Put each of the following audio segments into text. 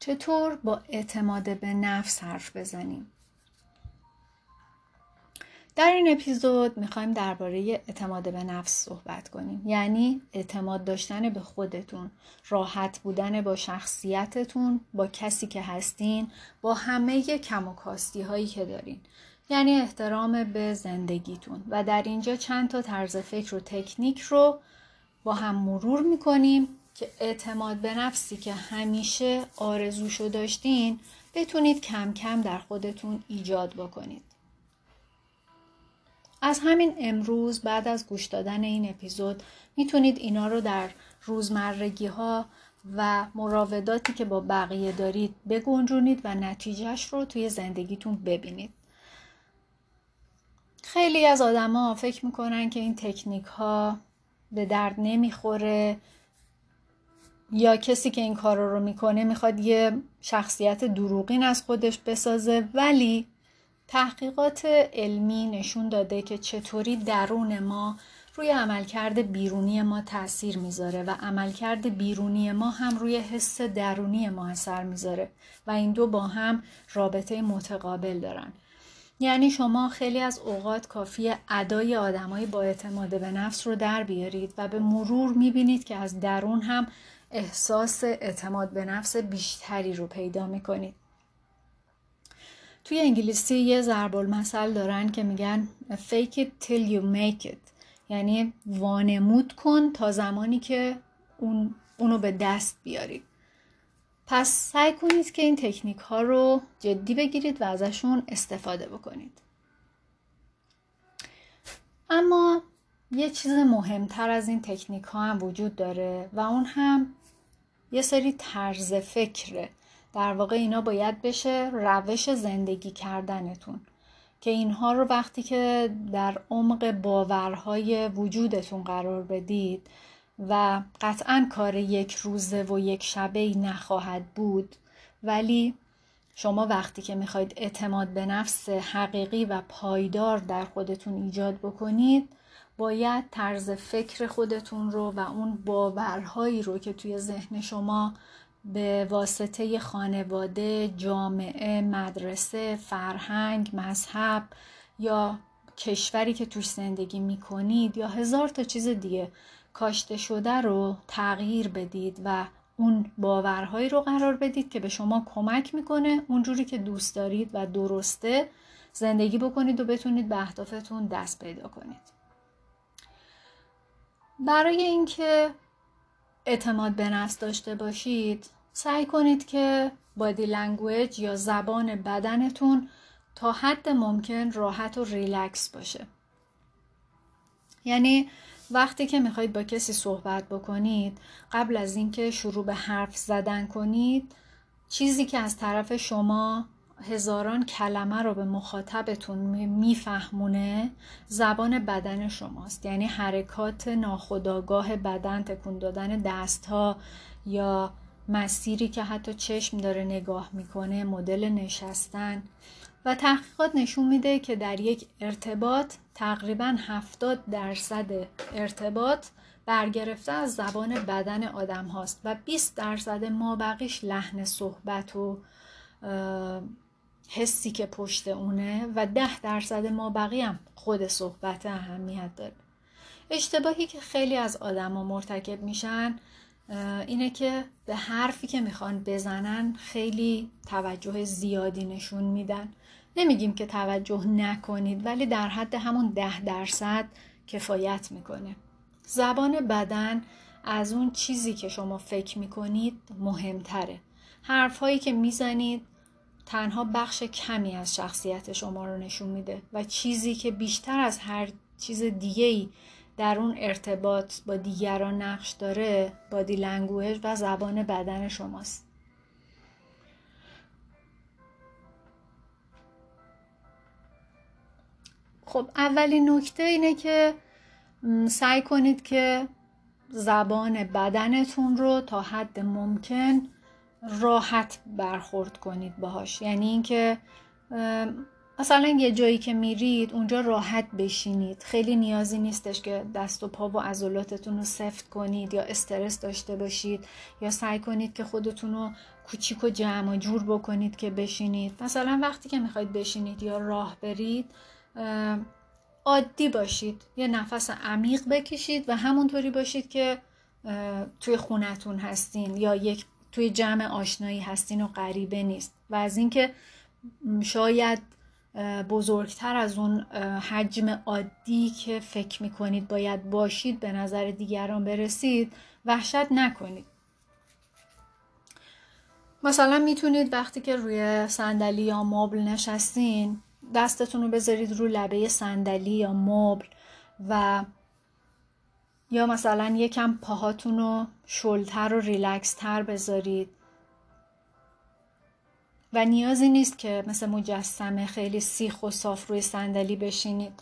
چطور با اعتماد به نفس حرف بزنیم؟ در این اپیزود می‌خوایم درباره اعتماد به نفس صحبت کنیم. یعنی اعتماد داشتن به خودتون راحت بودن با شخصیتتون با کسی که هستین با همه کم و کاستی هایی که دارین. یعنی احترام به زندگیتون. و در اینجا چند تا طرز فکر و تکنیک رو با هم مرور می‌کنیم. که اعتماد به نفسی که همیشه آرزوشو داشتین بتونید کم کم در خودتون ایجاد بکنید از همین امروز بعد از گوش دادن این اپیزود می‌تونید اینا رو در روزمرگی ها و مراوداتی که با بقیه دارید بگنجونید و نتیجهش رو توی زندگیتون ببینید. خیلی از آدما فکر می‌کنن که این تکنیک ها به درد نمی‌خوره یا کسی که این کار رو می‌کنه می‌خواد یه شخصیت دروغین از خودش بسازه ولی تحقیقات علمی نشون داده که چطوری درون ما روی عملکرد بیرونی ما تاثیر می‌ذاره و عملکرد بیرونی ما هم روی حس درونی ما اثر می‌ذاره و این دو با هم رابطه متقابل دارن. یعنی شما خیلی از اوقات کافی ادای آدمایی با اعتماد به نفس رو در بیارید و به مرور می‌بینید که از درون هم احساس اعتماد به نفس بیشتری رو پیدا می‌کنید. توی انگلیسی یه ضرب المثل دارن که میگن fake it till you make it یعنی وانمود کن تا زمانی که اون اونو به دست بیارید پس سعی کنید که این تکنیک ها رو جدی بگیرید و ازشون استفاده بکنید. اما یه چیز مهمتر از این تکنیک ها هم وجود داره و اون هم یه سری طرز فکره. در واقع اینا باید بشه روش زندگی کردنتون. که اینها رو وقتی که در عمق باورهای وجودتون قرار بدید و قطعا کار یک روزه و یک شبه نخواهد بود ولی شما وقتی که می‌خواید اعتماد به نفس حقیقی و پایدار در خودتون ایجاد بکنید باید طرز فکر خودتون رو و اون باورهایی رو که توی ذهن شما به واسطه خانواده، جامعه، مدرسه، فرهنگ، مذهب یا کشوری که توش زندگی می‌کنید یا هزار تا چیز دیگه کاشته شده رو تغییر بدید و اون باورهایی رو قرار بدید که به شما کمک می‌کنه اونجوری که دوست دارید و درسته زندگی بکنید و بتونید به اهدافتون دست پیدا کنید. برای اینکه اعتماد به نفس داشته باشید سعی کنید که بادی لنگویج یا زبان بدنتون تا حد ممکن راحت و ریلکس باشه. یعنی وقتی که می‌خواید با کسی صحبت بکنید قبل از اینکه شروع به حرف زدن کنید چیزی که از طرف شما هزاران کلمه رو به مخاطبتون میفهمونه زبان بدن شماست. یعنی حرکات ناخودآگاه بدن تکون دادن دست ها یا مسیری که حتی چشم داره نگاه می‌کنه مدل نشستن. و تحقیقات نشون میده که در یک ارتباط تقریبا 70 درصد ارتباط برگرفته از زبان بدن آدم هاست و 20 درصد ما بقیش لحن صحبت و حسی که پشت اونه و ده درصد ما بقیه هم خود صحبت اهمیت داره. اشتباهی که خیلی از آدما مرتکب میشن اینه که به حرفی که می‌خوان بزنن خیلی توجه زیادی نشون میدن. نمیگیم که توجه نکنید ولی در حد همون ده درصد کفایت می‌کنه. زبان بدن از اون چیزی که شما فکر می‌کنید مهمتره. حرفهایی که می‌زنید تنها بخش کمی از شخصیت شما رو نشون میده و چیزی که بیشتر از هر چیز دیگه ای در اون ارتباط با دیگران نقش داره body language و زبان بدن شماست. خب اولین نکته اینه که سعی کنید که زبان بدنتون رو تا حد ممکن راحت برخورد کنید باهاش. یعنی اینکه مثلا یه جایی که میرید اونجا راحت بشینید. خیلی نیازی نیستش که دست و پا و عضلاتتون رو سفت کنید یا استرس داشته باشید یا سعی کنید که خودتون رو کوچیک و جمع و جور بکنید که بشینید. مثلا وقتی که می‌خواید بشینید یا راه برید عادی باشید. یه نفس عمیق بکشید و همونطوری باشید که توی خونتون هستین یا یک توی جمع آشنایی هستین و غریبه نیست. و از اینکه شاید بزرگتر از اون حجم عادی که فکر می‌کنید باید باشید به نظر دیگران برسید وحشت نکنید. مثلا می‌تونید وقتی که روی صندلی یا مبل نشستین دستتون رو بذارید رو لبه صندلی یا مبل و یا مثلا یکم پاهاتون رو شلتر و ریلکس تر بذارید. و نیازی نیست که مثل مجسمه خیلی سیخ و صاف روی صندلی بشینید.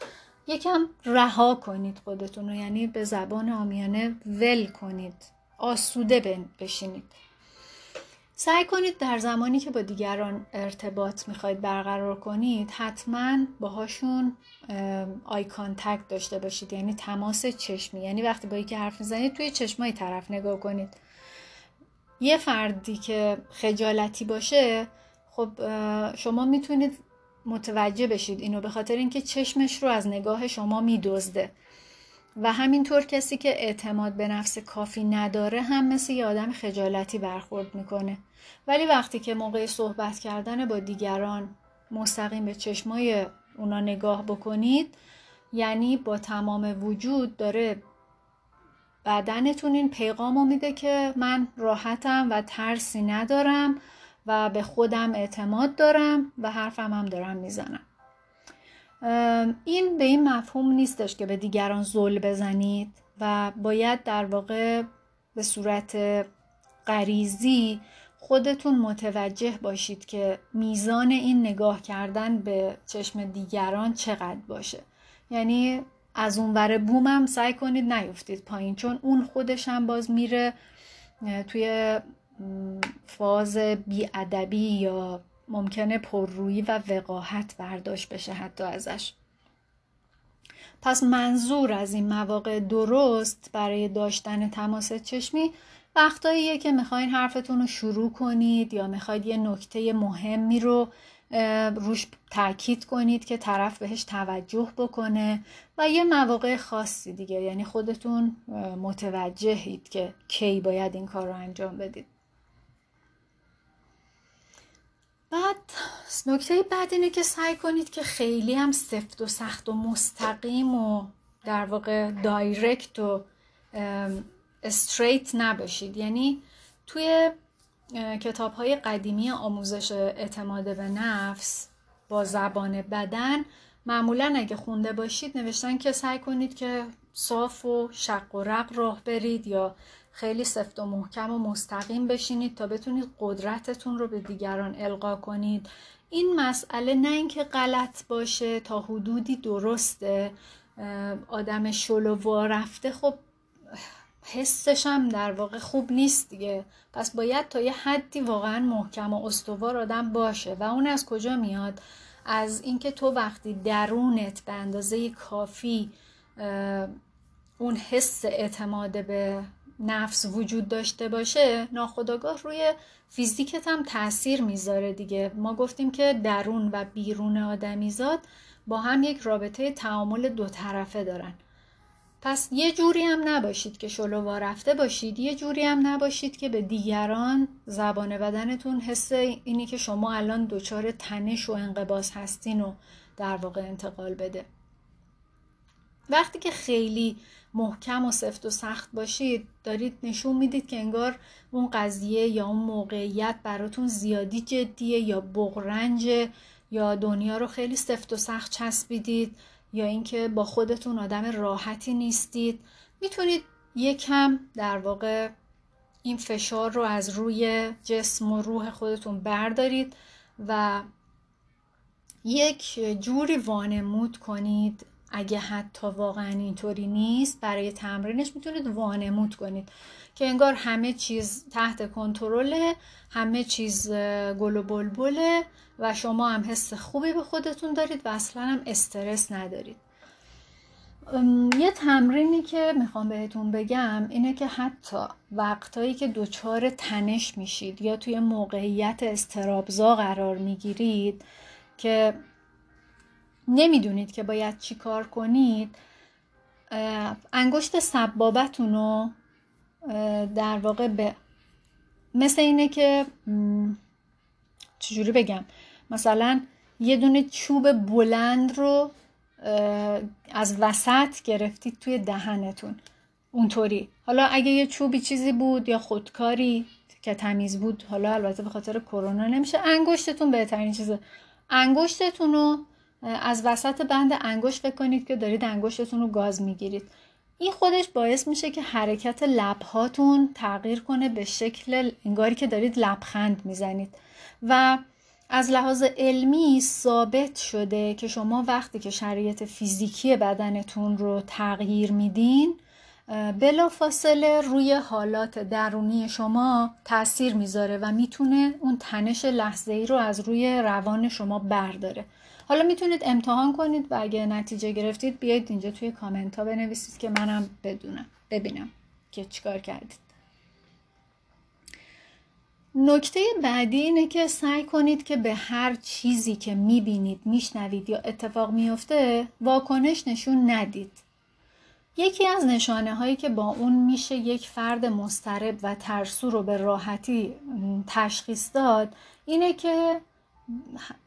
یکم رها کنید خودتون رو یعنی به زبان آمیانه ول کنید. آسوده بشینید. سعی کنید در زمانی که با دیگران ارتباط می‌خواید برقرار کنید حتما باهاشون eye contact داشته باشید. یعنی تماس چشمی. یعنی وقتی با یکی حرف می‌زنید توی چشمای طرف نگاه کنید. یه فردی که خجالتی باشه خب شما می‌تونید متوجه بشید. اینو به خاطر اینکه چشمش رو از نگاه شما میدزده. و همینطور کسی که اعتماد به نفس کافی نداره هم مثل یه آدم خجالتی برخورد می‌کنه. ولی وقتی که موقع صحبت کردن با دیگران مستقیم به چشمای اونا نگاه بکنید یعنی با تمام وجود داره بدنتون این پیغام میده که من راحتم و ترسی ندارم و به خودم اعتماد دارم و حرفم هم دارم می‌زنم. این به این مفهوم نیستش که به دیگران زل بزنید و باید در واقع به صورت غریزی خودتون متوجه باشید که میزان این نگاه کردن به چشم دیگران چقدر باشه. یعنی از اونور بومم سعی کنید نیفتید پایین چون اون خودش هم باز میره توی فاز بیادبی یا ممکنه پررویی و وقاحت برداشت بشه حتی ازش. پس منظور از این مواقع درست برای داشتن تماس چشمی وقتاییه که می‌خواین حرفتون رو شروع کنید یا می‌خواید یه نکته مهمی رو روش تاکید کنید که طرف بهش توجه بکنه و یه مواقع خاصی دیگه. یعنی خودتون متوجهید که کی باید این کار رو انجام بدید. بعد نکته بعد اینه که سعی کنید که خیلی هم سفت و سخت و مستقیم و در واقع دایرکت و استریت نباشید. یعنی توی کتاب های قدیمی آموزش اعتماد به نفس با زبان بدن معمولا اگه خونده باشید نوشتن که سعی کنید که صاف و شق و رق راه برید یا خیلی سفت و محکم و مستقیم بشینید تا بتونید قدرتتون رو به دیگران القا کنید. این مسئله نه اینکه غلط باشه تا حدودی درسته. آدم شلو رفته خب حسش هم در واقع خوب نیست دیگه. پس باید تا یه حدی واقعا محکم و استوار آدم باشه. و اون از کجا میاد؟ از اینکه تو وقتی درونت به اندازه کافی اون حس اعتماد به نفس وجود داشته باشه ناخداگاه روی فیزیکت هم تاثیر می‌ذاره دیگه. ما گفتیم که درون و بیرون آدمیزاد با هم یک رابطه تعامل دو طرفه دارن. پس یه جوری هم نباشید که شلووا رفته باشید یه جوری هم نباشید که به دیگران زبان بدنتون حس اینی که شما الان دچار تنش و انقباس هستین و در واقع انتقال بده. وقتی که خیلی محکم و سفت و سخت باشید دارید نشون می‌دید که انگار اون قضیه یا اون موقعیت براتون زیادی جدیه یا بغرنج یا دنیا رو خیلی سفت و سخت چسبیدید یا اینکه با خودتون آدم راحتی نیستید. می‌تونید یکم در واقع این فشار رو از روی جسم و روح خودتون بردارید و یک جوری وانمود کنید اگه حتی واقعا اینطوری نیست برای تمرینش می‌تونید وانمود کنید که انگار همه چیز تحت کنترله همه چیز گل و بلبله و شما هم حس خوبی به خودتون دارید و اصلا هم استرس ندارید. یه تمرینی که می‌خوام بهتون بگم اینه که حتی وقتایی که دچار تنش میشید یا توی موقعیت استرابزا قرار می‌گیرید که نمی‌دونید که باید چی کار کنید. انگشت سبابتون رو در واقع به مثل اینه که چجوری بگم؟ مثلا یه دونه چوب بلند رو از وسط گرفتید توی دهنتون. اونطوری. حالا اگه یه چوبی چیزی بود یا خودکاری که تمیز بود حالا البته به خاطر کرونا نمیشه. انگشتتون بهترین چیزه. انگشتتون رو از وسط بند انگشت فکر کنید که دارید انگشتتون رو گاز می‌گیرید. این خودش باعث میشه که حرکت لبهاتون تغییر کنه به شکل انگاری که دارید لبخند می‌زنید. و از لحاظ علمی ثابت شده که شما وقتی که شرایط فیزیکی بدنتون رو تغییر میدین بلا فاصله روی حالات درونی شما تاثیر می‌ذاره و می‌تونه اون تنش لحظه ای رو از روی روان شما برداره. حالا می‌تونید امتحان کنید و اگه نتیجه گرفتید بیاید اینجا توی کامنت ها بنویسید که منم بدونم ببینم که چیکار کردید. نکته بعدی اینه که سعی کنید که به هر چیزی که می‌بینید میشنوید یا اتفاق میفته واکنش نشون ندید. یکی از نشانه هایی که با اون میشه یک فرد مسترب و ترسو رو به راحتی تشخیص داد اینه که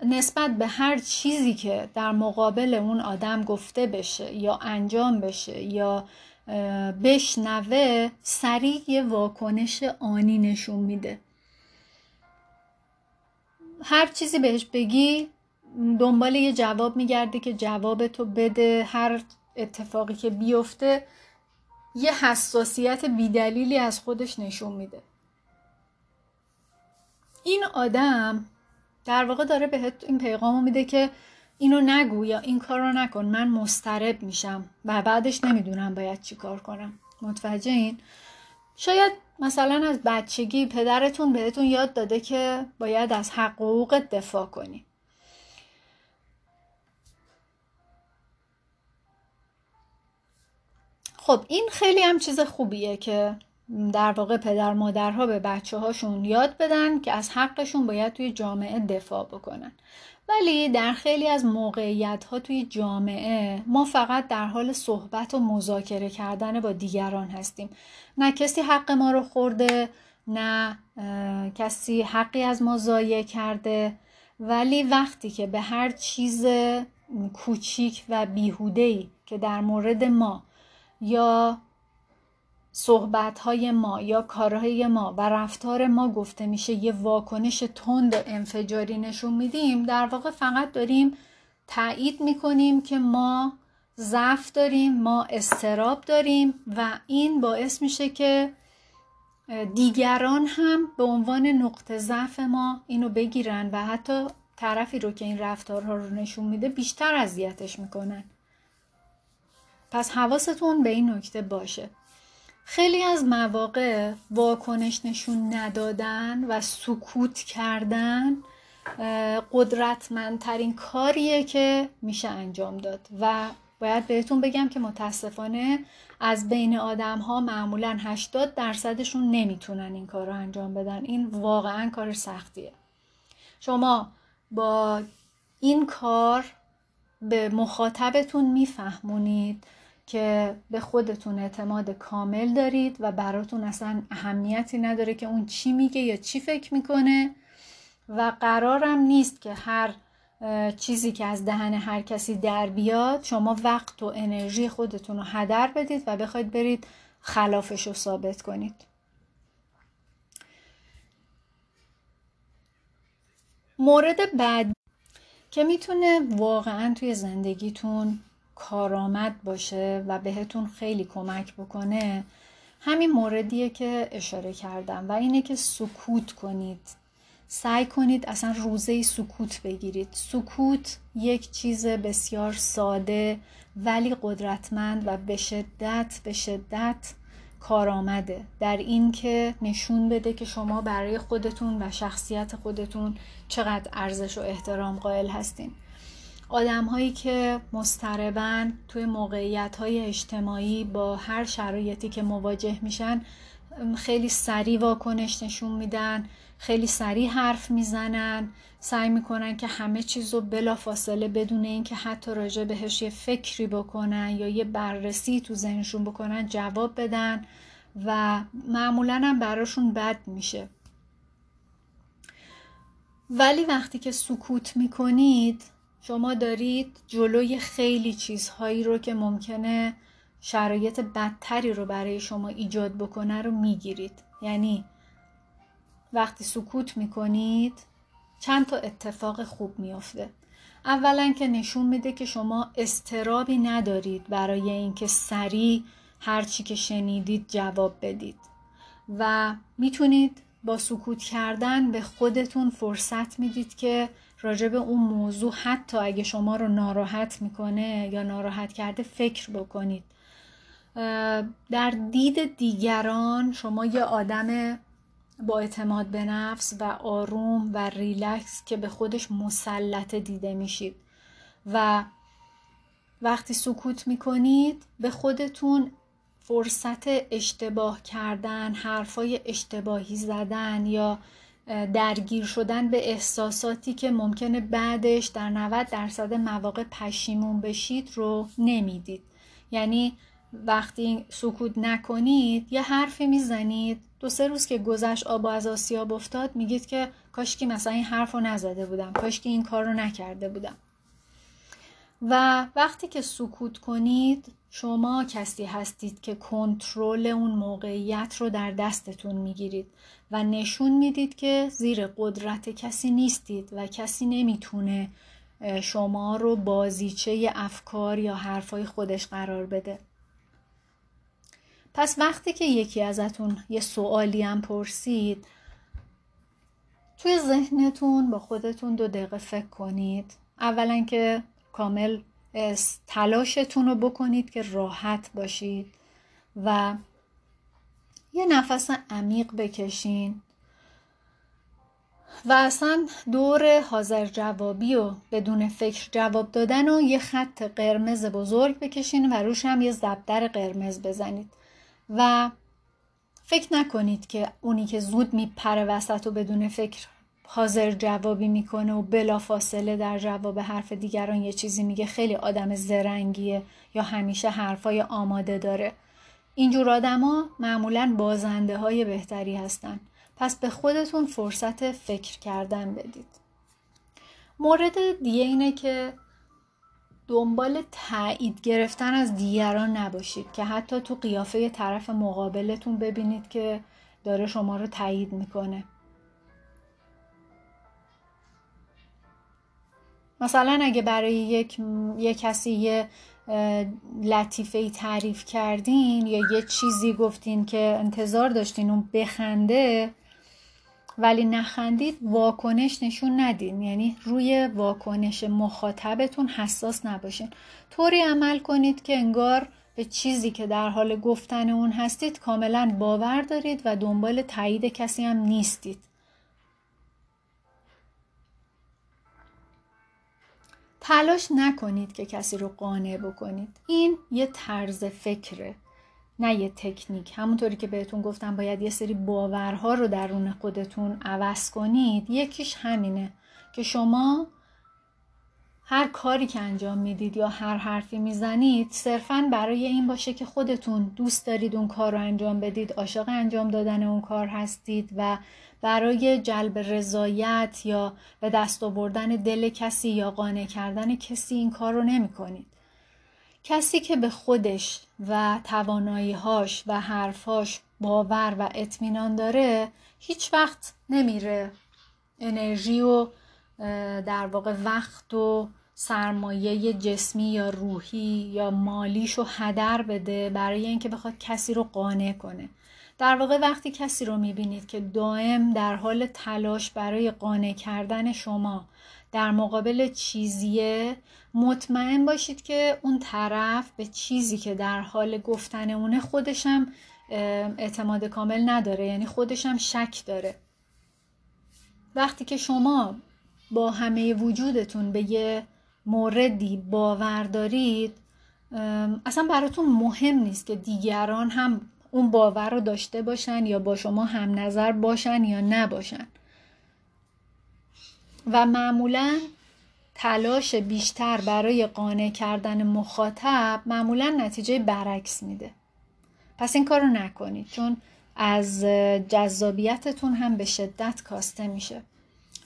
نسبت به هر چیزی که در مقابل اون آدم گفته بشه یا انجام بشه یا بشنوه سریع یه واکنش آنی نشون میده. هر چیزی بهش بگی دنبال یه جواب میگرده که جواب تو بده. هر اتفاقی که بیفته یه حساسیت بیدلیلی از خودش نشون میده. این آدم در واقع داره بهت این پیغامو میده که اینو نگو یا این کار رو نکن من مسترب میشم و بعدش نمی‌دونم باید چی کار کنم. متوجه این؟ شاید مثلا از بچگی پدرتون بهتون یاد داده که باید از حقوقت دفاع کنی. خب این خیلی هم چیز خوبیه که در واقع پدر مادرها به بچه هاشون یاد بدن که از حقشون باید توی جامعه دفاع بکنن. ولی در خیلی از موقعیت ها توی جامعه ما فقط در حال صحبت و مذاکره کردن با دیگران هستیم. نه کسی حق ما رو خورده نه کسی حقی از ما ضایع کرده. ولی وقتی که به هر چیز کوچیک و بیهودهی که در مورد ما یا صحبتهای ما یا کارهای ما و رفتار ما گفته میشه یه واکنش تند و انفجاری نشون میدیم در واقع فقط داریم تایید می‌کنیم که ما ضعف داریم ما استراب داریم و این باعث میشه که دیگران هم به عنوان نقطه ضعف ما اینو بگیرن و حتی طرفی رو که این رفتارها رو نشون میده بیشتر اذیتش می‌کنن. پس حواستون به این نکته باشه. خیلی از مواقع واکنش نشون ندادن و سکوت کردن قدرتمندترین کاریه که میشه انجام داد و باید بهتون بگم که متاسفانه از بین آدم ها معمولا 80 درصدشون نمی‌تونن این کار رو انجام بدن. این واقعا کار سختیه. شما با این کار به مخاطبتون میفهمونید که به خودتون اعتماد کامل دارید و براتون اصلا اهمیتی نداره که اون چی میگه یا چی فکر می‌کنه. و قرارم نیست که هر چیزی که از دهن هر کسی در بیاد شما وقت و انرژی خودتون رو هدر بدید و بخواید برید خلافش رو ثابت کنید. مورد بعد که می‌تونه واقعا توی زندگیتون کارآمد باشه و بهتون خیلی کمک بکنه همین موردیه که اشاره کردم و اینه که سکوت کنید. سعی کنید اصلا روزه سکوت بگیرید. سکوت یک چیز بسیار ساده ولی قدرتمند و به شدت به شدت کارآمده. در این که نشون بده که شما برای خودتون و شخصیت خودتون چقدر ارزش و احترام قائل هستین. آدم هایی که مستربن توی موقعیت های اجتماعی با هر شرایطی که مواجه میشن خیلی سریع واکنش نشون میدن خیلی سریع حرف می‌زنن سعی می‌کنن که همه چیز رو بلا فاصله بدون اینکه حتی راجع بهش یه فکری بکنن یا یه بررسی تو ذهنشون بکنن جواب بدن و معمولا هم براشون بد میشه. ولی وقتی که سکوت می‌کنید شما دارید جلوی خیلی چیزهایی رو که ممکنه شرایط بدتری رو برای شما ایجاد بکنه رو می‌گیرید. یعنی وقتی سکوت می‌کنید چند تا اتفاق خوب میافته. اولا که نشون میده که شما استرابی ندارید برای اینکه سریع هرچی که شنیدید جواب بدید. و می‌تونید با سکوت کردن به خودتون فرصت می‌دید که راجع به اون موضوع حتی اگه شما رو ناراحت می‌کنه یا ناراحت کرده فکر بکنید. در دید دیگران شما یه آدم با اعتماد به نفس و آروم و ریلکس که به خودش مسلط دیده میشید و وقتی سکوت می‌کنید به خودتون فرصت اشتباه کردن حرفای اشتباهی زدن یا درگیر شدن به احساساتی که ممکنه بعدش در 90 درصد مواقع پشیمون بشید رو نمی‌دید. یعنی وقتی سکوت نکنید یه حرفی می‌زنید. دو سه روز که گذشت آب از آسیاب افتاد میگید که کاشکی مثلا این حرف رو نزده بودم کاشکی این کار رو نکرده بودم. و وقتی که سکوت کنید شما کسی هستید که کنترل اون موقعیت رو در دستتون می‌گیرید و نشون می‌دید که زیر قدرت کسی نیستید و کسی نمی‌تونه شما رو بازیچه افکار یا حرفای خودش قرار بده. پس وقتی که یکی ازتون یه سوالی هم پرسید توی ذهنتون با خودتون دو دقیقه فکر کنید. اولا که کامل تلاشتون رو بکنید که راحت باشید و یه نفس عمیق بکشین. و اصلا دور حاضر جوابی و بدون فکر جواب دادن و یه خط قرمز بزرگ بکشین و روش هم یه زبدر قرمز بزنید. و فکر نکنید که اونی که زود میپره وسط و بدون فکر حاضر جوابی می‌کنه و بلا فاصله در جواب حرف دیگران یه چیزی میگه. خیلی آدم زرنگیه یا همیشه حرفای آماده داره. اینجور آدما معمولا بازنده های بهتری هستن. پس به خودتون فرصت فکر کردن بدید. مورد دیگه اینه که دنبال تایید گرفتن از دیگران نباشید که حتی تو قیافه طرف مقابلتون ببینید که داره شما رو تایید می‌کنه. مثلا اگه برای یک, یک کسی یه لطیفه ای تعریف کردین یا یه چیزی گفتین که انتظار داشتین اون بخنده ولی نخندید واکنش نشون ندین. یعنی روی واکنش مخاطبتون حساس نباشین. طوری عمل کنید که انگار به چیزی که در حال گفتن اون هستید کاملا باور دارید و دنبال تایید کسی هم نیستید. تلاش نکنید که کسی رو قانع بکنید. این یه طرز فکره نه یه تکنیک. همونطوری که بهتون گفتم باید یه سری باورها رو درون خودتون عوض کنید. یکیش همینه که شما هر کاری که انجام می‌دید یا هر حرفی می‌زنید صرفا برای این باشه که خودتون دوست دارید اون کار رو انجام بدید عاشق انجام دادن اون کار هستید و برای جلب رضایت یا به دست آوردن دل کسی یا قانع کردن کسی این کار رو نمی کنید. کسی که به خودش و تواناییهاش و حرفاش باور و اطمینان داره هیچ وقت نمیره انرژی و در واقع وقت و سرمایه جسمی یا روحی یا مالیش رو هدر بده برای اینکه بخواد کسی رو قانع کنه. در واقع وقتی کسی رو می‌بینید که دائم در حال تلاش برای قانع کردن شما در مقابل چیزیه مطمئن باشید که اون طرف به چیزی که در حال گفتن اونه خودشم اعتماد کامل نداره یعنی خودشم شک داره. وقتی که شما با همه وجودتون به یه موردی باور دارید اصلا براتون مهم نیست که دیگران هم اون باور رو داشته باشن یا با شما هم نظر باشن یا نباشن. و معمولا تلاش بیشتر برای قانع کردن مخاطب معمولا نتیجه برعکس میده. پس این کار رو نکنید چون از جذابیتتون هم به شدت کاسته میشه.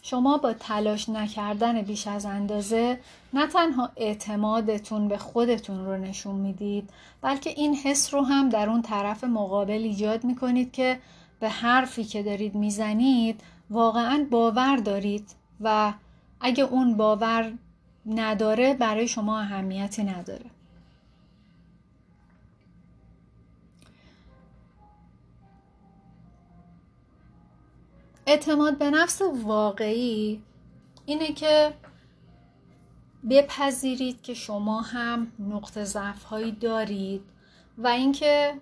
شما با تلاش نکردن بیش از اندازه نه تنها اعتمادتون به خودتون رو نشون می‌دید بلکه این حس رو هم در اون طرف مقابل ایجاد می‌کنید که به حرفی که دارید می‌زنید واقعا باور دارید و اگه اون باور نداره برای شما اهمیتی نداره. اعتماد به نفس واقعی اینه که بپذیرید که شما هم نقطه ضعف هایی دارید و اینکه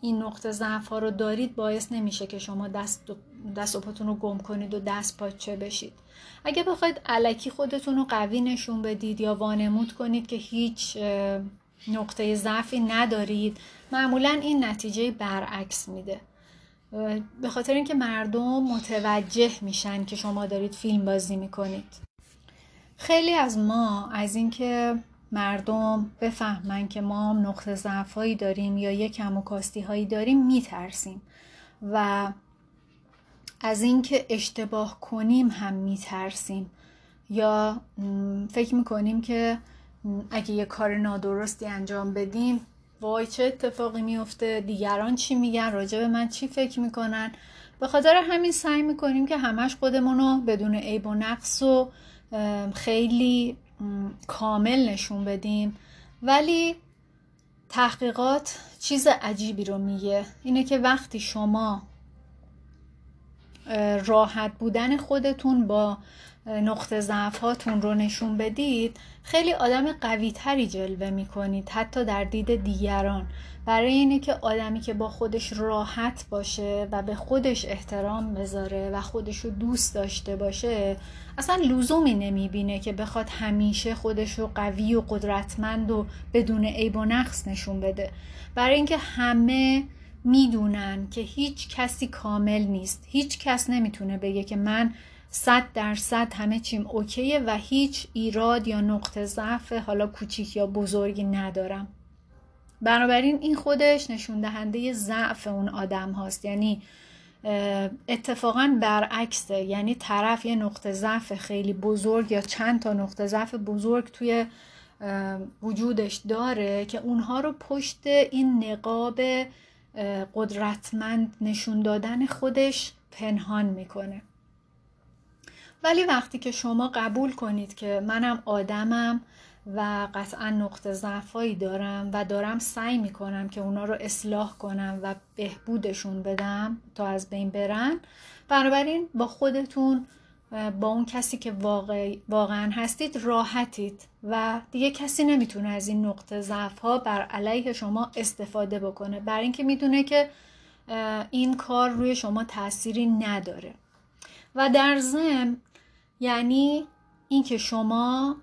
این نقطه ضعف ها رو دارید باعث نمیشه که شما دست دست و پاتون رو گم کنید و دست پاچه بشید. اگه بخواید علکی خودتون رو قوی نشون بدید یا وانمود کنید که هیچ نقطه ضعفی ندارید معمولا این نتیجه برعکس میده. به خاطر اینکه مردم متوجه میشن که شما دارید فیلم بازی می‌کنید. خیلی از ما از اینکه مردم بفهمن که ما نقطه ضعفهایی داریم یا یک کم و کاستی هایی داریم میترسیم. و از اینکه اشتباه کنیم هم میترسیم. یا فکر می‌کنیم که اگه یه کار نادرستی انجام بدیم وای چه اتفاقی میفته دیگران چی میگن راجع به من چی فکر می‌کنن؟ به خاطر همین سعی می‌کنیم که همش خودمون رو بدون عیب و نقص و خیلی کامل نشون بدیم. ولی تحقیقات چیز عجیبی رو میگه. اینه که وقتی شما راحت بودن خودتون با نقطه ضعف هاتون رو نشون بدید خیلی آدم قوی تری جلوه می‌کنید حتی در دید دیگران. برای اینه که آدمی که با خودش راحت باشه و به خودش احترام بذاره و خودش رو دوست داشته باشه اصلا لزومی نمی‌بینه که بخواد همیشه خودش رو قوی و قدرتمند و بدون عیب و نقص نشون بده. برای اینکه همه می‌دونن که هیچ کسی کامل نیست. هیچ کس نمی‌تونه بگه که من صد درصد همه چیم اوکیه و هیچ ایراد یا نقطه ضعف حالا کوچیک یا بزرگی ندارم. بنابراین این خودش نشون دهنده ضعف اون آدم هاست. یعنی اتفاقا برعکسه. یعنی طرف یه نقطه ضعف خیلی بزرگ یا چند تا نقطه ضعف بزرگ توی وجودش داره که اونها رو پشت این نقاب قدرتمند نشون دادن خودش پنهان می‌کنه. ولی وقتی که شما قبول کنید که منم آدمم و قطعا نقطه ضعفایی دارم و دارم سعی می‌کنم که اونا رو اصلاح کنم و بهبودشون بدم تا از بین برن بنابراین با خودتون با اون کسی که واقع... واقعا هستید راحتید و دیگه کسی نمی‌تونه از این نقطه ضعف ها بر علیه شما استفاده بکنه. برای اینکه می‌دونه که این کار روی شما تأثیری نداره. و در ضمن یعنی اینکه شما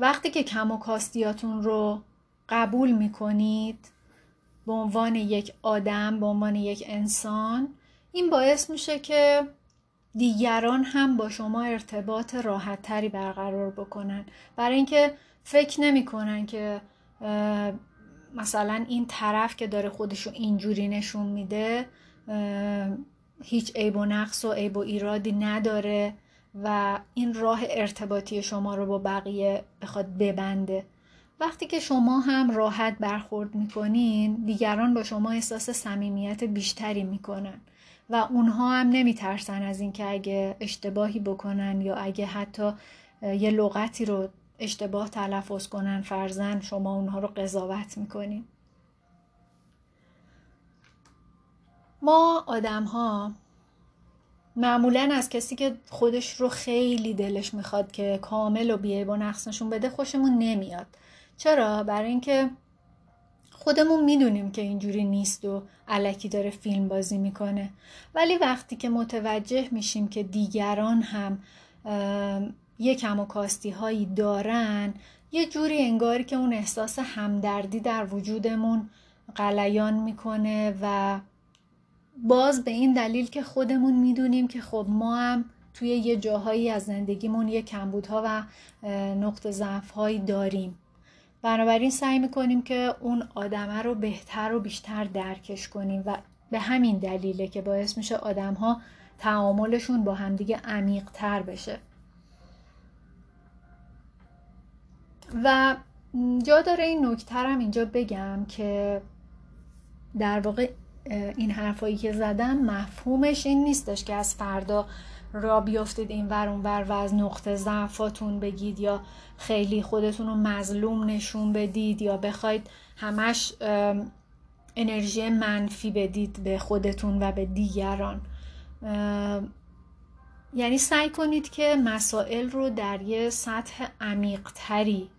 وقتی که کم و کاستیاتون رو قبول می‌کنید به عنوان یک آدم به عنوان یک انسان این باعث میشه که دیگران هم با شما ارتباط راحت تری برقرار بکنن. برای اینکه فکر نمی‌کنن که مثلا این طرف که داره خودشو اینجوری نشون میده هیچ عیب و نقص و عیب و ایرادی نداره و این راه ارتباطی شما رو با بقیه بخواد ببنده. وقتی که شما هم راحت برخورد می‌کنین دیگران با شما احساس صمیمیت بیشتری می‌کنن و اونها هم نمیترسن از اینکه اگه اشتباهی بکنن یا اگه حتی یه لغتی رو اشتباه تلفظ کنن فرزن شما اونها رو قضاوت می‌کنین. ما آدم ها معمولا از کسی که خودش رو خیلی دلش می‌خواد که کامل و بیعیب و نقص نشون بده خوشمون نمیاد. چرا؟ برای اینکه خودمون می‌دونیم که اینجوری نیست و علکی داره فیلم بازی می‌کنه. ولی وقتی که متوجه میشیم که دیگران هم یک کم و کاستی هایی دارن یه جوری انگاری که اون احساس همدردی در وجودمون قلیان می‌کنه و باز به این دلیل که خودمون می‌دونیم که خب ما هم توی یه جاهایی از زندگیمون یه کمبودها و نقط ضعف هایی داریم. بنابراین سعی می‌کنیم که اون آدمه رو بهتر و بیشتر درکش کنیم و به همین دلیله که باعث میشه آدم ها تعاملشون با همدیگه عمیق تر بشه. و جا داره این نکترم اینجا بگم که در واقع این حرفایی که زدم مفهومش این نیستش که از فردا را بیافتید این ور اون ور و از نقطه ضعفاتون بگید یا خیلی خودتون رو مظلوم نشون بدید یا بخواید همش انرژی منفی بدید به خودتون و به دیگران. یعنی سعی کنید که مسائل رو در یه سطح عمیق تری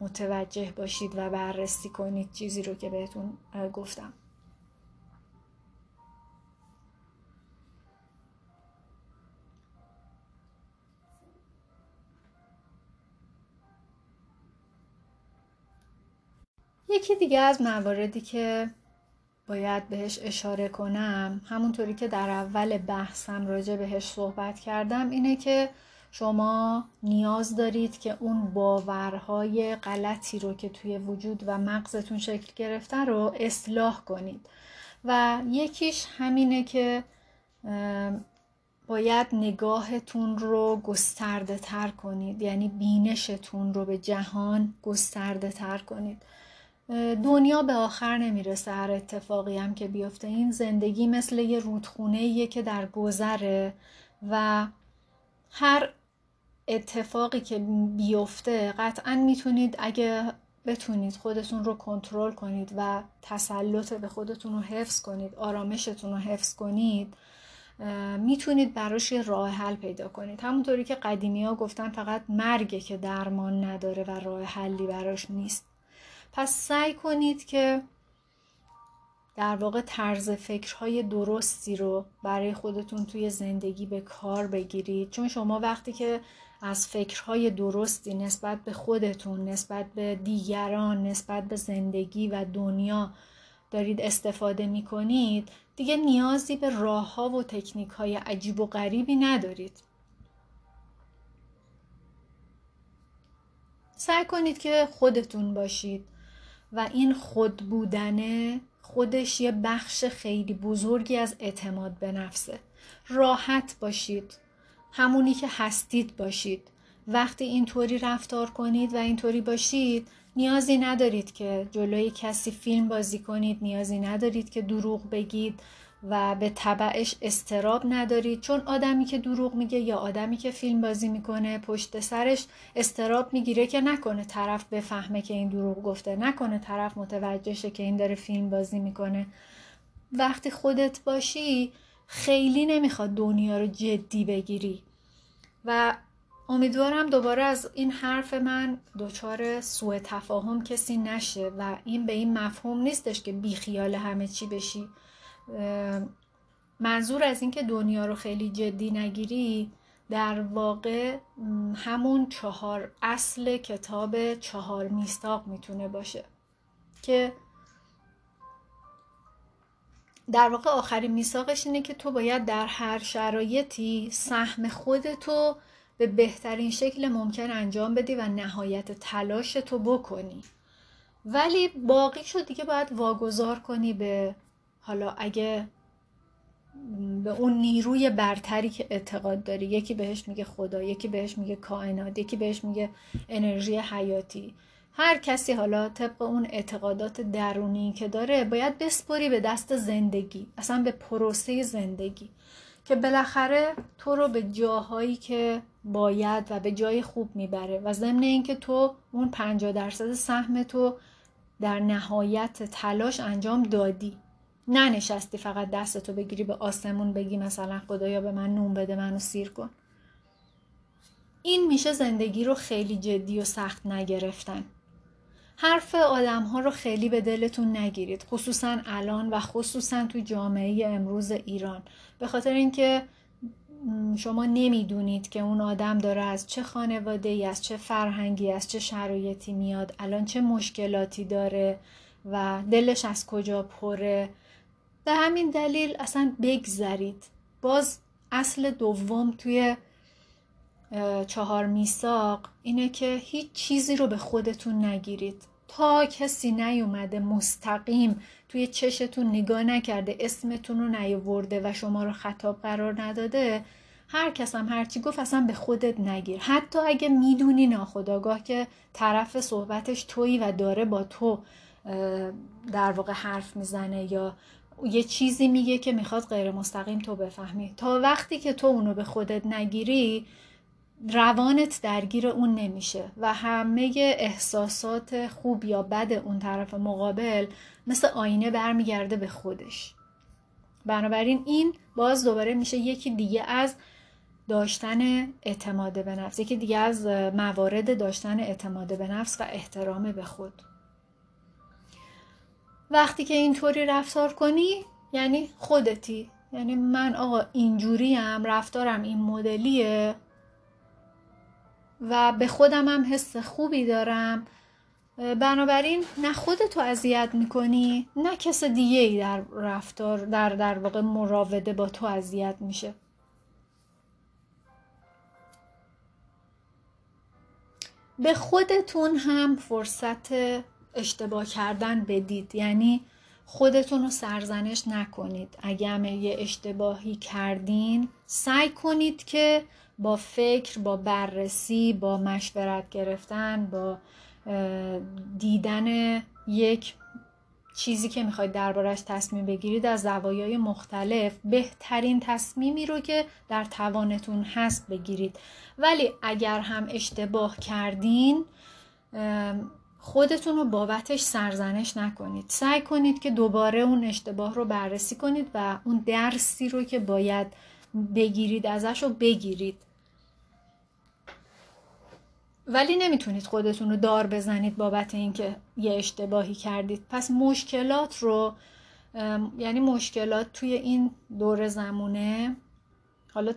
متوجه باشید و بررسی کنید چیزی رو که بهتون گفتم. یکی دیگه از مواردی که باید بهش اشاره کنم همونطوری که در اول بحثم راجع بهش صحبت کردم اینه که شما نیاز دارید که اون باورهای غلطی رو که توی وجود و مغزتون شکل گرفته رو اصلاح کنید. و یکیش همینه که باید نگاهتون رو گسترده تر کنید یعنی بینشتون رو به جهان گسترده تر کنید. دنیا به آخر نمی‌رسه هر اتفاقی هم که بیفته. این زندگی مثل یه رودخونه که در گذره و هر اتفاقی که بیفته قطعا می‌تونید اگه بتونید خودتون رو کنترل کنید و تسلط به خودتون رو حفظ کنید آرامشتون رو حفظ کنید می‌تونید براش راه حل پیدا کنید. همونطوری که قدیمی ها گفتن فقط مرگه که درمان نداره و راه حلی براش نیست. پس سعی کنید که در واقع طرز فکرهای درستی رو برای خودتون توی زندگی به کار بگیرید. چون شما وقتی که از فکرهای درستی نسبت به خودتون نسبت به دیگران نسبت به زندگی و دنیا دارید استفاده می کنید دیگه نیازی به راه ها و تکنیک های عجیب و غریبی ندارید. سعی کنید که خودتون باشید. و این خود بودنه خودش یه بخش خیلی بزرگی از اعتماد به نفسه. راحت باشید. همونی که هستید باشید. وقتی اینطوری رفتار کنید و اینطوری باشید نیازی ندارید که جلوی کسی فیلم بازی کنید نیازی ندارید که دروغ بگید. و به طبعش استراب ندارید چون آدمی که دروغ میگه یا آدمی که فیلم بازی می‌کنه پشت سرش استراب می‌گیره که نکنه طرف بفهمه که این دروغ گفته نکنه طرف متوجه شه که این داره فیلم بازی می‌کنه. وقتی خودت باشی خیلی نمی‌خواد دنیا رو جدی بگیری. و امیدوارم دوباره از این حرف من دچار سوء تفاهم کسی نشه و این به این مفهوم نیستش که بیخیال همه چی بشی. منظور از اینکه دنیا رو خیلی جدی نگیری در واقع همون چهار اصل کتاب چهار میستاق می‌تونه باشه که در واقع آخرین میثاقش اینه که تو باید در هر شرایطی سهم خودتو به بهترین شکل ممکن انجام بدی و نهایت تلاش تو بکنی. ولی باقی شد دیگه باید واگذار کنی به حالا اگه به اون نیروی برتری که اعتقاد داری یکی بهش میگه خدا یکی بهش میگه کائنات یکی بهش میگه انرژی حیاتی هر کسی حالا طبق اون اعتقادات درونی که داره باید بسپری به دست زندگی اصلا به پروسه زندگی که بالاخره تو رو به جاهایی که باید و به جای خوب می‌بره و ضمن اینکه تو اون 50 درصد سهم تو در نهایت تلاش انجام دادی. ننشستی فقط دستتو بگیری به آسمون بگی مثلا خدایا به من نون بده منو سیر کن. این میشه زندگی رو خیلی جدی و سخت نگرفتن. حرف آدم ها رو خیلی به دلتون نگیرید خصوصا الان و خصوصا تو جامعه امروز ایران. به خاطر اینکه شما نمی‌دونید که اون آدم داره از چه خانواده ای از چه فرهنگی از چه شرایطی میاد الان چه مشکلاتی داره و دلش از کجا پره. به همین دلیل اصلا بگذرید. باز اصل دوم توی چهار میساق اینه که هیچ چیزی رو به خودتون نگیرید. تا کسی نیومده مستقیم توی چشتون نگاه نکرده اسمتون رو نیاورده و شما رو خطاب قرار نداده هر کس هم هرچی گفت اصلا به خودت نگیر. حتی اگه می‌دونی ناخداگاه که طرف صحبتش تویی و داره با تو در واقع حرف می‌زنه یا یه چیزی میگه که می‌خواد غیر مستقیم تو بفهمی. تا وقتی که تو اونو به خودت نگیری روانت درگیر اون نمیشه و همه احساسات خوب یا بد اون طرف مقابل مثل آینه برمیگرده به خودش. بنابراین این باز دوباره میشه یکی دیگه از داشتن اعتماد به نفس یکی دیگه از موارد داشتن اعتماد به نفس و احترام به خود. وقتی که اینطوری رفتار کنی یعنی خودتی. یعنی من آقا اینجوریم رفتارم این مدلیه و به خودم هم حس خوبی دارم. بنابراین نه خودتو اذیت می‌کنی نه کس دیگه ای در رفتار در در واقع مراوده با تو اذیت میشه. به خودتون هم فرصت اشتباه کردن بدید. یعنی خودتون رو سرزنش نکنید. اگه هم یه اشتباهی کردین سعی کنید که با فکر با بررسی با مشورت گرفتن با دیدن یک چیزی که می‌خواید دربارش تصمیم بگیرید از زوایای مختلف بهترین تصمیمی رو که در توانتون هست بگیرید. ولی اگر هم اشتباه کردین خودتون رو بابتش سرزنش نکنید. سعی کنید که دوباره اون اشتباه رو بررسی کنید و اون درسی رو که باید بگیرید ازش رو بگیرید. ولی نمی‌تونید خودتون رو دار بزنید بابت اینکه یه اشتباهی کردید. پس مشکلات رو یعنی مشکلات توی این دور زمونه حالا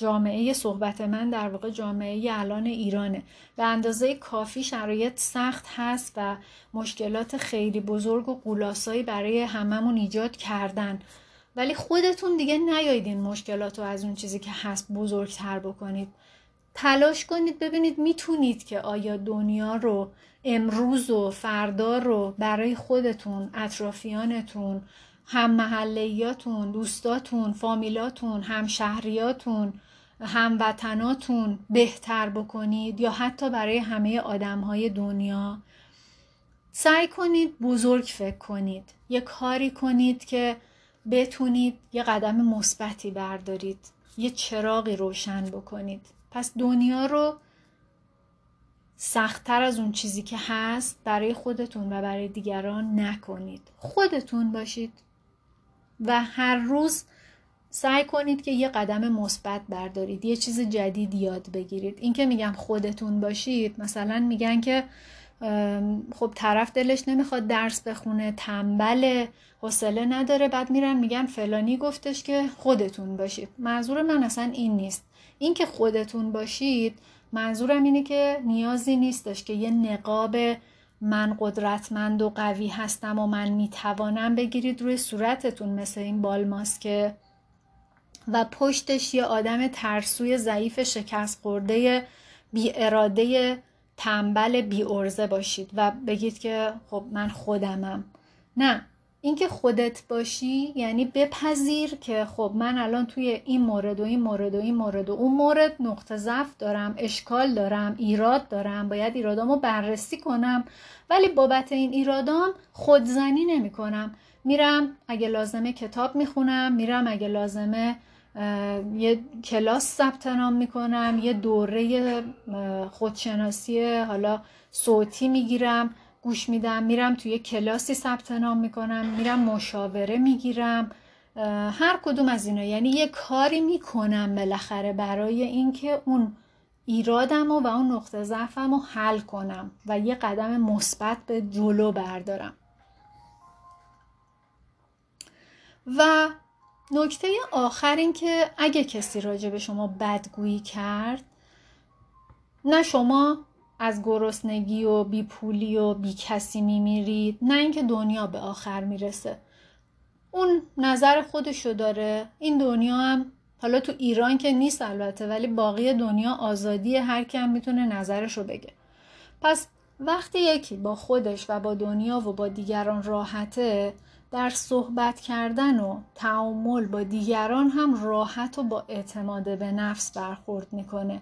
جامعه صحبت من در واقع جامعه الان ایرانه. به اندازه کافی شرایط سخت هست و مشکلات خیلی بزرگ و قولاسایی برای هممون ایجاد کردن. ولی خودتون دیگه نیایید این مشکلات رو از اون چیزی که هست بزرگتر بکنید. تلاش کنید ببینید می‌تونید که آیا دنیا رو امروز و فردا رو برای خودتون اطرافیانتون هم محلیاتون دوستاتون فامیلاتون هم شهریاتون هموطناتون بهتر بکنید یا حتی برای همه آدم های دنیا. سعی کنید بزرگ فکر کنید. یه کاری کنید که بتونید یه قدم مثبتی بردارید. یه چراغی روشن بکنید. پس دنیا رو سختتر از اون چیزی که هست برای خودتون و برای دیگران نکنید. خودتون باشید و هر روز سعی کنید که یه قدم مثبت بردارید یه چیز جدید یاد بگیرید. این که میگم خودتون باشید مثلا میگن که خب طرف دلش نمی‌خواد درس بخونه تنبل حوصله نداره بعد میرن میگن فلانی گفتش که خودتون باشید. منظور من اصلا این نیست. این که خودتون باشید منظورم اینه که نیازی نیستش که یه نقاب من قدرتمند و قوی هستم و من می‌توانم بگیرید روی صورتتون مثل این بال ماسکه و پشتش یه آدم ترسوی ضعیف شکست خورده بی اراده تنبل بی ارزه باشید و بگید که خب من خودمم. نه اینکه خودت باشی یعنی بپذیر که خب من الان توی این مورد و این مورد و این مورد و اون مورد نقطه ضعف دارم اشکال دارم ایراد دارم باید ایرادامو بررسی کنم ولی بابت این ایرادام خودزنی نمی کنم میرم اگه لازمه کتاب می‌خونم میرم اگه لازمه یه کلاس ثبت نام می‌کنم یه دوره خودشناسی حالا صوتی می‌گیرم گوش میدم میرم توی کلاسی ثبت نام می‌کنم میرم مشاوره می‌گیرم هر کدوم از اینا. یعنی یه کاری می‌کنم بالاخره برای اینکه اون ایرادم و, و اون نقطه ضعفم حل کنم و یه قدم مثبت به جلو بردارم. و نکته آخر این که اگه کسی راجع به شما بدگویی کرد نه شما از گرسنگی و بی پولی و بی کسی میمیرید نه اینکه دنیا به آخر می‌رسه. اون نظر خودشو داره. این دنیا هم حالا تو ایران که نیست البته ولی باقی دنیا آزادی هر کم می‌تونه نظرشو بگه. پس وقتی یکی با خودش و با دنیا و با دیگران راحته در صحبت کردن و تعامل با دیگران هم راحت و با اعتماد به نفس برخورد می‌کنه.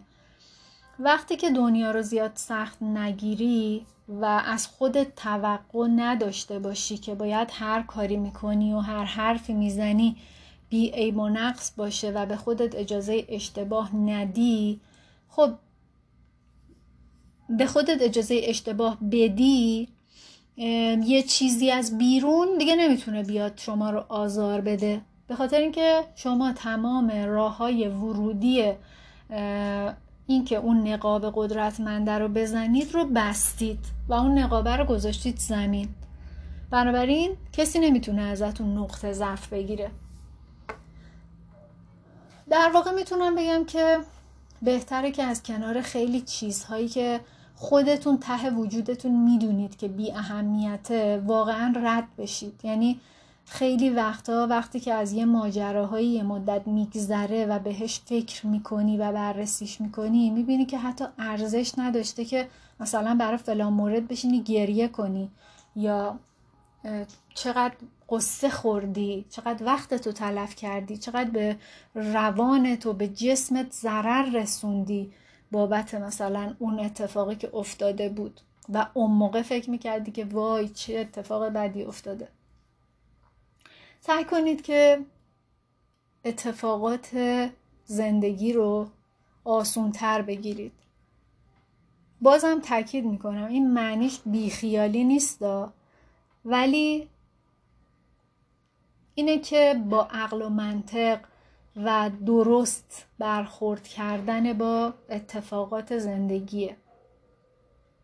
وقتی که دنیا رو زیاد سخت نگیری و از خودت توقع نداشته باشی که باید هر کاری می‌کنی و هر حرفی می‌زنی بی عیب و نقص باشه و به خودت اجازه اشتباه ندی خب به خودت اجازه اشتباه بدی یه چیزی از بیرون دیگه نمی‌تونه بیاد شما رو آزار بده. به خاطر اینکه شما تمام راه های ورودی اینکه اون نقاب قدرتمنده رو بزنید رو بستید و اون نقابه رو گذاشتید زمین. بنابراین کسی نمی‌تونه ازتون نقطه ضعف بگیره. در واقع می‌تونم بگم که بهتره که از کنار خیلی چیزهایی که خودتون ته وجودتون می‌دونید که بی اهمیته واقعا رد بشید. یعنی خیلی وقتا وقتی که از یه ماجراهایی یه مدت میگذره و بهش فکر می‌کنی و بررسیش می‌کنی می‌بینی که حتی ارزش نداشته که مثلا برای فلان مورد بشینی گریه کنی یا چقدر قصه خوردی چقدر وقت تو تلف کردی چقدر به روانت و به جسمت ضرر رسوندی. بابت مثلا اون اتفاقی که افتاده بود. و اون موقع فکر می‌کردی که وای چه اتفاق بدی افتاده. سعی کنید که اتفاقات زندگی رو آسونتر بگیرید. بازم تاکید می‌کنم این معنیش بیخیالی نیست ولی اینه که با عقل و منطق و درست برخورد کردن با اتفاقات زندگیه.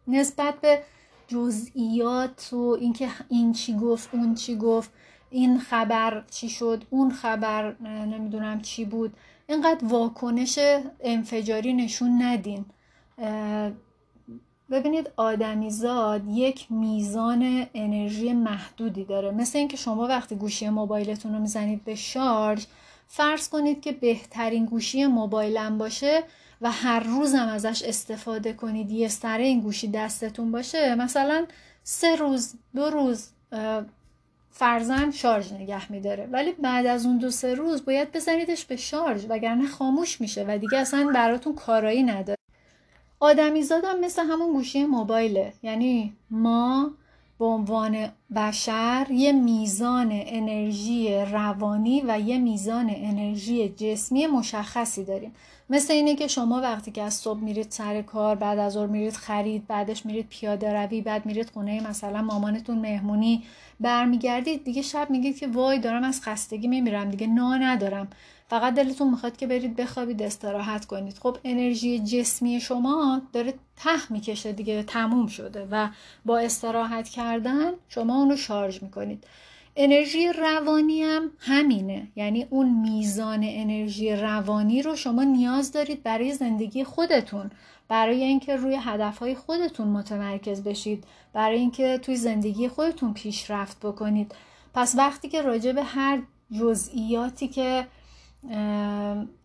نسبت به جزئیات و اینکه این چی گفت اون چی گفت این خبر چی شد اون خبر نمی‌دونم چی بود اینقدر واکنش انفجاری نشون ندین. ببینید آدمیزاد یک میزان انرژی محدودی داره. مثل اینکه شما وقتی گوشی موبایلتون رو می‌زنید به شارژ فرض کنید که بهترین گوشی موبایلم باشه و هر روزم ازش استفاده کنید یه سره این گوشی دستتون باشه مثلا سه روز دو روز فرزن شارژ نگه میداره. ولی بعد از اون دو سه روز باید بزنیدش به شارژ وگرنه خاموش میشه و دیگه اصلا براتون کارایی نداره. آدمی زادم مثل همون گوشی موبایله. یعنی ما به عنوان بشر یه میزان انرژی روانی و یه میزان انرژی جسمی مشخصی داریم. مثل اینه که شما وقتی که از صبح میرید سر کار بعد از ظهر میرید خرید بعدش میرید پیاده روی بعد میرید خونه مثلا مامانتون مهمونی برمیگردید دیگه شب میگید که وای دارم از خستگی میمیرم دیگه نا ندارم. فقط دلتون می‌خواد که برید بخوابید استراحت کنید. خب انرژی جسمی شما داره ته می‌کشه دیگه تموم شده و با استراحت کردن شما اونو شارژ می‌کنید. انرژی روانی هم همینه. یعنی اون میزان انرژی روانی رو شما نیاز دارید برای زندگی خودتون. برای اینکه روی هدفهای خودتون متمرکز بشید. برای اینکه توی زندگی خودتون پیشرفت بکنید. پس وقتی که راجع به هر جزئیاتی که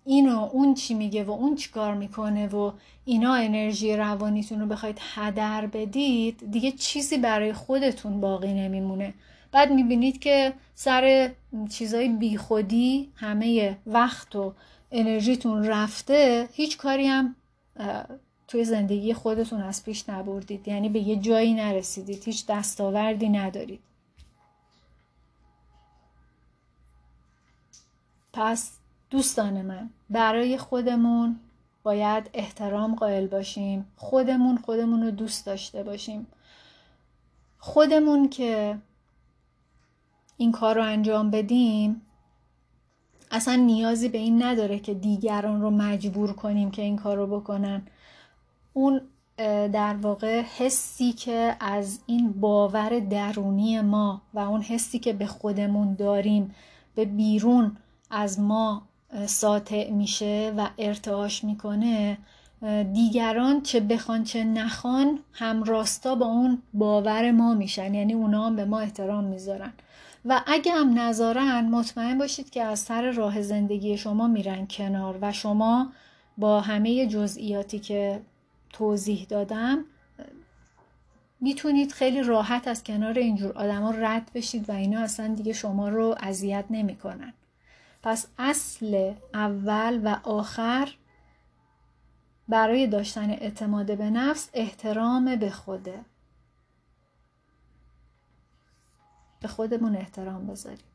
اینو اون چی میگه و اون چی کار می‌کنه و اینا انرژی روانیتون رو بخواید هدر بدید دیگه چیزی برای خودتون باقی نمیمونه. بعد می‌بینید که سر چیزای بیخودی همه وقت و انرژیتون رفته هیچ کاری هم توی زندگی خودتون از پیش نبردید. یعنی به یه جایی نرسیدید هیچ دستاوردی ندارید. پس دوستان من برای خودمون باید احترام قائل باشیم. خودمون خودمون رو دوست داشته باشیم. خودمون که این کار رو انجام بدیم اصلا نیازی به این نداره که دیگران رو مجبور کنیم که این کار رو بکنن. اون در واقع حسی که از این باور درونی ما و اون حسی که به خودمون داریم به بیرون از ما ساطع میشه و ارتعاش می‌کنه دیگران چه بخوان چه نخوان هم راستا با اون باور ما میشن یعنی اونا هم به ما احترام می‌ذارن. و اگه هم نذارن مطمئن باشید که از سر راه زندگی شما میرن کنار و شما با همه جزئیاتی که توضیح دادم می‌تونید خیلی راحت از کنار اینجور آدما رد بشید و اینا اصلا دیگه شما رو اذیت نمی‌کنن. پس اصل اول و آخر برای داشتن اعتماد به نفس احترام به خوده. به خودمون احترام بذاریم.